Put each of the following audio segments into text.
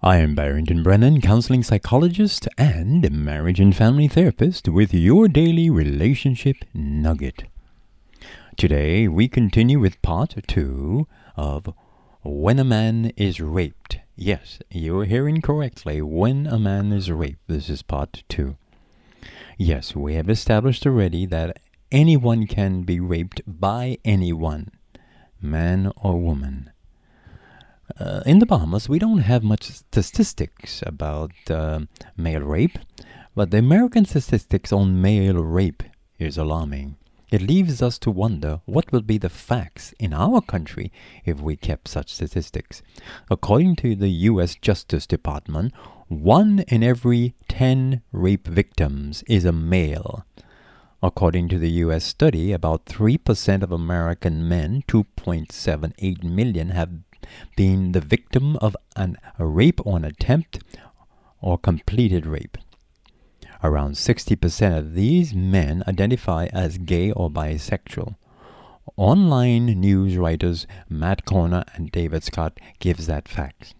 I am Barrington Brennen, counseling psychologist and marriage and family therapist with your daily relationship nugget. Today we continue with part two of When a Man is Raped. Yes, you're hearing correctly. When a man is raped. This is part two. Yes, we have established already that anyone can be raped by anyone, man or woman. Uh, in the Bahamas, we don't have much statistics about uh, male rape, but the American statistics on male rape is alarming. It leaves us to wonder what would be the facts in our country if we kept such statistics. According to the U.S. Justice Department, one in every 10 rape victims is a male. According to the U.S. study, about 3% of American men, 2.78 million, have being the victim of an, a rape or an attempt or completed rape. Around 60% of these men identify as gay or bisexual. Online news writers Matt Corner and David Scott gives that fact.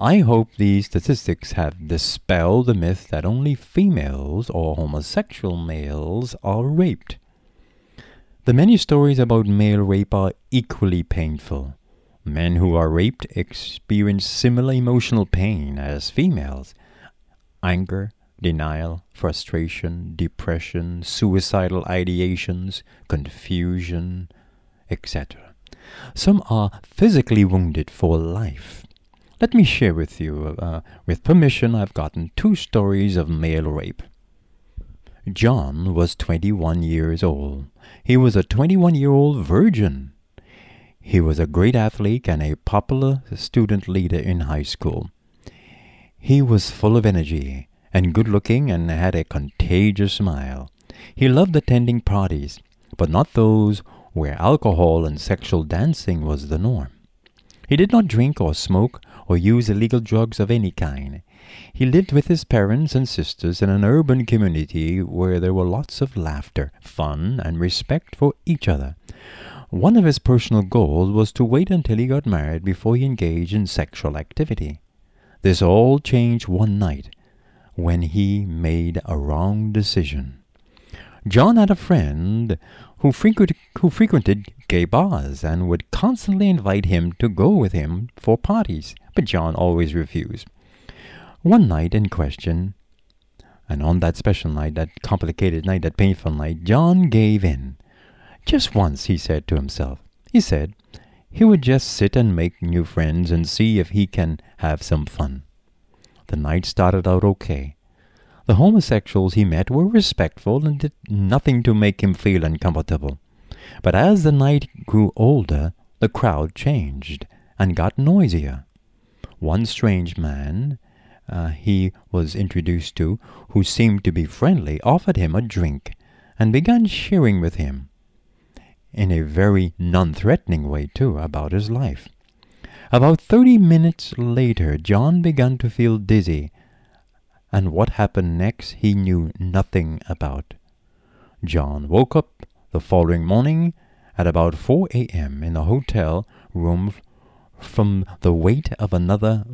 I hope these statistics have dispelled the myth that only females or homosexual males are raped. The many stories about male rape are equally painful. Men who are raped experience similar emotional pain as females anger, denial, frustration, depression, suicidal ideations, confusion, etc. Some are physically wounded for life. Let me share with you, uh, with permission, I've gotten two stories of male rape. John was 21 years old. He was a 21 year old virgin. He was a great athlete and a popular student leader in high school. He was full of energy and good looking and had a contagious smile. He loved attending parties, but not those where alcohol and sexual dancing was the norm. He did not drink or smoke or use illegal drugs of any kind. He lived with his parents and sisters in an urban community where there were lots of laughter, fun, and respect for each other. One of his personal goals was to wait until he got married before he engaged in sexual activity. This all changed one night when he made a wrong decision. John had a friend who, frequent, who frequented gay bars and would constantly invite him to go with him for parties, but John always refused. One night in question, and on that special night, that complicated night, that painful night, John gave in. Just once, he said to himself. He said he would just sit and make new friends and see if he can have some fun. The night started out okay. The homosexuals he met were respectful and did nothing to make him feel uncomfortable. But as the night grew older, the crowd changed and got noisier. One strange man uh, he was introduced to, who seemed to be friendly, offered him a drink and began sharing with him in a very non threatening way, too, about his life. About thirty minutes later, John began to feel dizzy, and what happened next he knew nothing about. John woke up the following morning at about 4 a.m. in a hotel room from the weight of another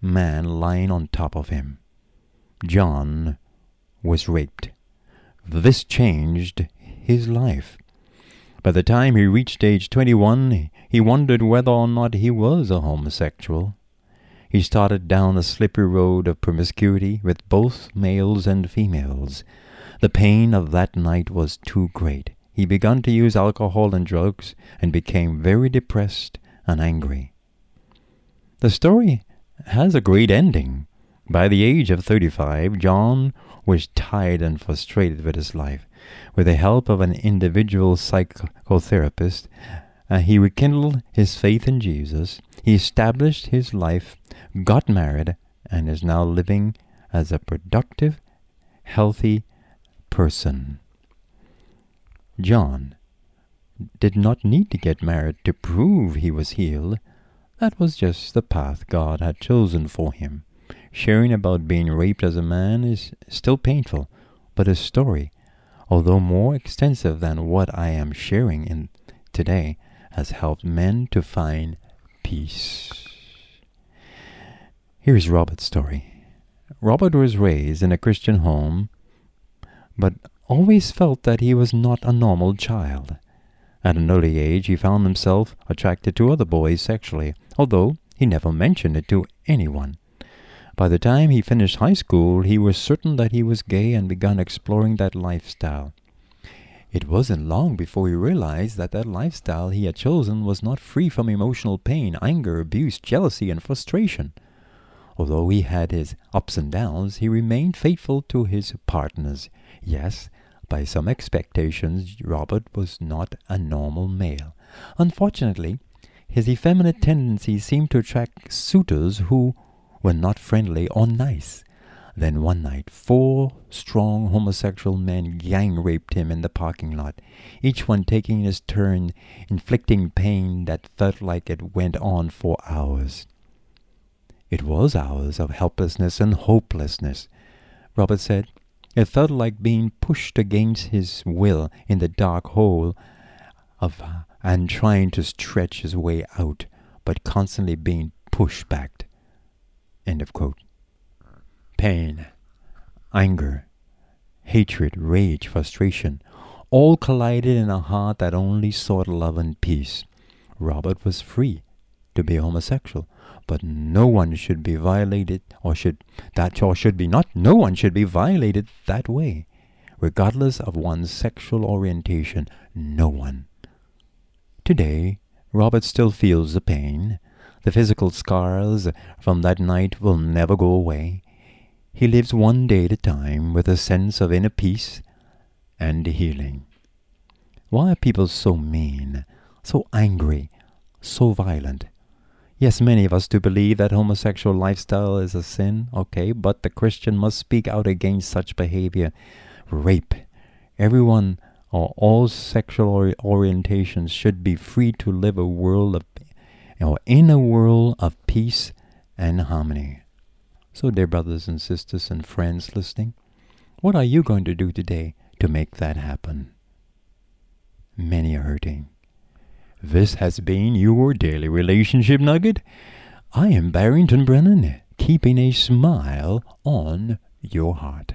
man lying on top of him. John was raped. This changed his life. By the time he reached age 21, he wondered whether or not he was a homosexual. He started down a slippery road of promiscuity with both males and females. The pain of that night was too great. He began to use alcohol and drugs and became very depressed and angry. The story has a great ending. By the age of 35, John was tired and frustrated with his life. With the help of an individual psychotherapist, uh, he rekindled his faith in Jesus. He established his life, got married, and is now living as a productive, healthy person. John did not need to get married to prove he was healed. That was just the path God had chosen for him. Sharing about being raped as a man is still painful, but his story although more extensive than what I am sharing in today, has helped men to find peace. Here's Robert's story. Robert was raised in a Christian home, but always felt that he was not a normal child. At an early age, he found himself attracted to other boys sexually, although he never mentioned it to anyone. By the time he finished high school, he was certain that he was gay and began exploring that lifestyle. It wasn't long before he realized that that lifestyle he had chosen was not free from emotional pain, anger, abuse, jealousy, and frustration. Although he had his ups and downs, he remained faithful to his partners. Yes, by some expectations, Robert was not a normal male. Unfortunately, his effeminate tendencies seemed to attract suitors who were not friendly or nice. Then one night, four strong homosexual men gang raped him in the parking lot, each one taking his turn, inflicting pain that felt like it went on for hours. It was hours of helplessness and hopelessness. Robert said, it felt like being pushed against his will in the dark hole of and trying to stretch his way out, but constantly being pushed back. End of quote. Pain, anger, hatred, rage, frustration, all collided in a heart that only sought love and peace. Robert was free to be homosexual, but no one should be violated or should that or should be not no one should be violated that way regardless of one's sexual orientation no one today robert still feels the pain the physical scars from that night will never go away he lives one day at a time with a sense of inner peace and healing why are people so mean so angry so violent Yes, many of us do believe that homosexual lifestyle is a sin, okay, but the Christian must speak out against such behavior. Rape. Everyone or all sexual or orientations should be free to live a world of in a world of peace and harmony. So, dear brothers and sisters and friends listening, what are you going to do today to make that happen? Many are hurting. This has been your daily relationship nugget. I am Barrington Brennen, keeping a smile on your heart.